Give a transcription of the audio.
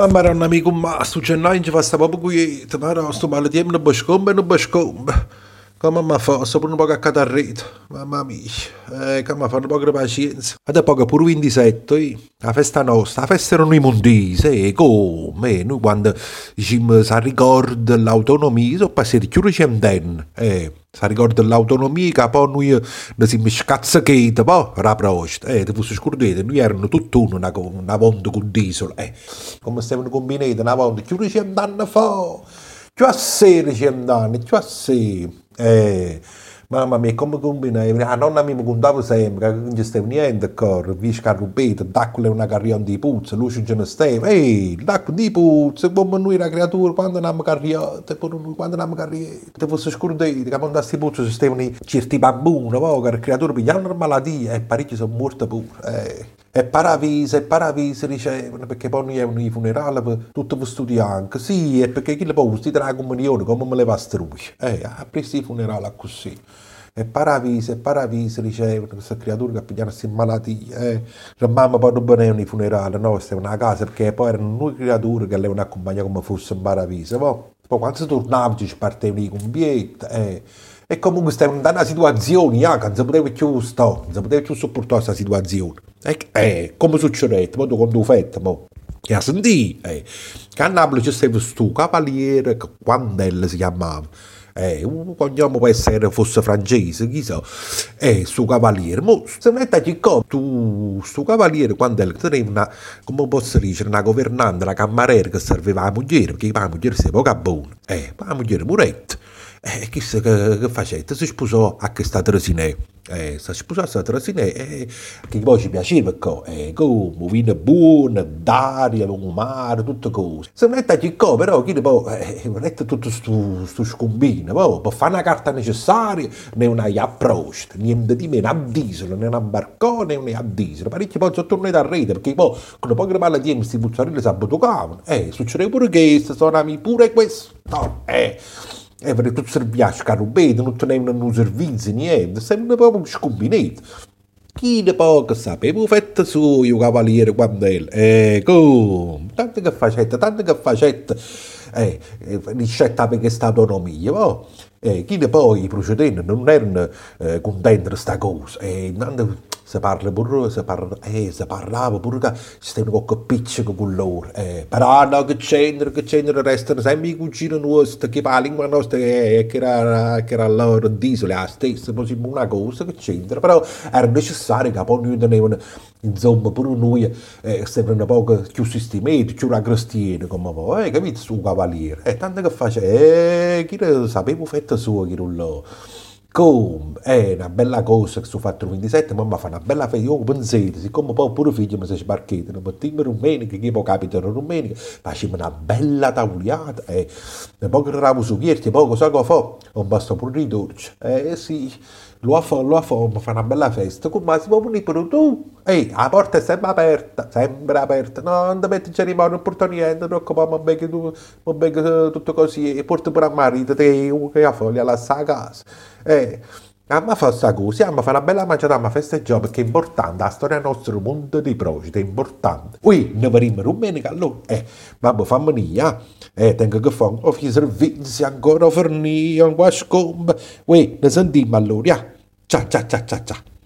Ама на ми го масу, че најнчева са бабу го е, тнара, остомале, дјемно башкомбе, но башкомбе. Come mi fa, un po' a catarrito, mamma mia, eh, come fa un po' di pazienza. E dopo pure 27, eh, la festa nostra, la festa erano i mondisi, eh, come, noi quando ci si ricorda l'autonomia, sono passati più recentenni, eh, si ricorda l'autonomia, che poi noi ne siamo scazzacchiti, poi, prosta, eh, ti fosse scordato, noi erano tutt'uno una, una volta con diesel, eh, come stavano combinati una volta, più recentenni fa, più a sé recentenni, più a sé. Eh, mamma mia, come combinare? La nonna mi contava sempre che non ci stava niente ancora, visto che rubato, d'acqua è una carriera di puzza, luce ce ne stava, ehi, l'acqua di puzza, come noi la creatura, quando abbiamo carriata, quando abbiamo carriata, ti fosse scordato, che quando sti puzza si stavano certi bambini, che le creature pigliavano una malattia e parecchi sono morti pure, eh. E paravise, e paravise ricevono, perché poi noi avevano i funerali per tutti gli studenti. Sì, e perché chi le poi ti la comunione, come me le va a struggere. Eh, a presto i funerali così. E paravise, e paravise ricevono queste creature che pigliano queste malattie. Eh. La mamma poi non venivano i funerali, no, stavano a casa, perché poi erano noi creature che le avevano accompagnato come fosse un paravise. Poi, poi quando si tornavano ci partivano i cumbietti, eh. E comunque stavano in una situazione, ah, che non si poteva più stare, non si più sopportare questa situazione. E, eh, come succede? Ma tu quando fai, mo? E a sentire, eh, che a Napoli c'è stato questo cavaliere, quando si chiamava, eh, un cognome può essere fosse francese, chissà, eh, suo cavaliere, ma se non è che tu, sto cavaliere, quando è una, come posso dire, una governante, una cameriera che serviva la moglie, perché la moglie si poco buona, eh, la moglie muretta, eh, chissà che, che facette, si sposò a questa Trasinè. Eh, si sposò a questa Trasinè e che poi ci piaceva, eh, come vino buono, d'aria, un mare, tutte cose. Se non è che però, chi poi, eh, non è tutto questo scombino, poi, per fare una carta necessaria, ne una approach, niente di meno, a diesel, ne una barcone, ne a diesel. Parecchi poi sono tornati a rete, perché poi, con poche male di questi puzzarelli si abbutucavano. Eh, succede pure questo, sono pure questo, eh. E per tutto serviato carubete, non tenevano servizi, niente, sembra proprio scombinato. Chi ne poco sapeva, fetta su, io cavaliere quando è, come, tante che facette, tante che facette, eh, ricetta per questa autonomia, no? Eh, chi ne poi i procedenti non erano eh, contenti di questa cosa, eh, si parla pure, si, parla, eh, si parlava pure che ci stavano qualche piccico con loro, eh, però no, che c'entra, che c'entra, restano sempre i cugini nostri, che la lingua nostra che, che, era, che era loro diesel, la stessa, poi una cosa che c'entra, però era necessario che poi noi tenevano, insomma, pure noi eh, stavano un po' più sistemati, più aggrostieni, come voi, eh, capito, su cavaliere, e eh, tanto che faceva, eh, chi sapeva fetta sua, chi non lo come è una bella cosa che sono fatto il 27, ma mi fa una bella festa, io pensate, siccome poi pure figlio mi si sbarchettano, mattina domenica, che poi capitano domenica, facciamo una bella tavoliata, e poi che eravamo su chierte, poi cosa che fa? Non basta pure i dolci, eh sì, lo fa, lo fa, fa una bella festa, come si può venire pure tu? Ehi, la porta è sempre aperta, sempre aperta, no, non ti metti in cerimonia, non porta niente, non preoccupare, ma becchi tu, ma becchi tutto così, e porta pure a marito, te, ha foglia, la sa casa. Eh, a me fa questa cosa, a me fa una bella mangiata, a me festeggiare perché è importante, la storia nostra, il mondo di Procida è importante. Ui, ne faremo domenica, allora, eh, vabbè, fammi via, eh, tengo che fare, ho i servizi ancora fornire, un qua scomba, ui, ne sentiamo allora, ciao, ciao, ciao, ciao, ciao.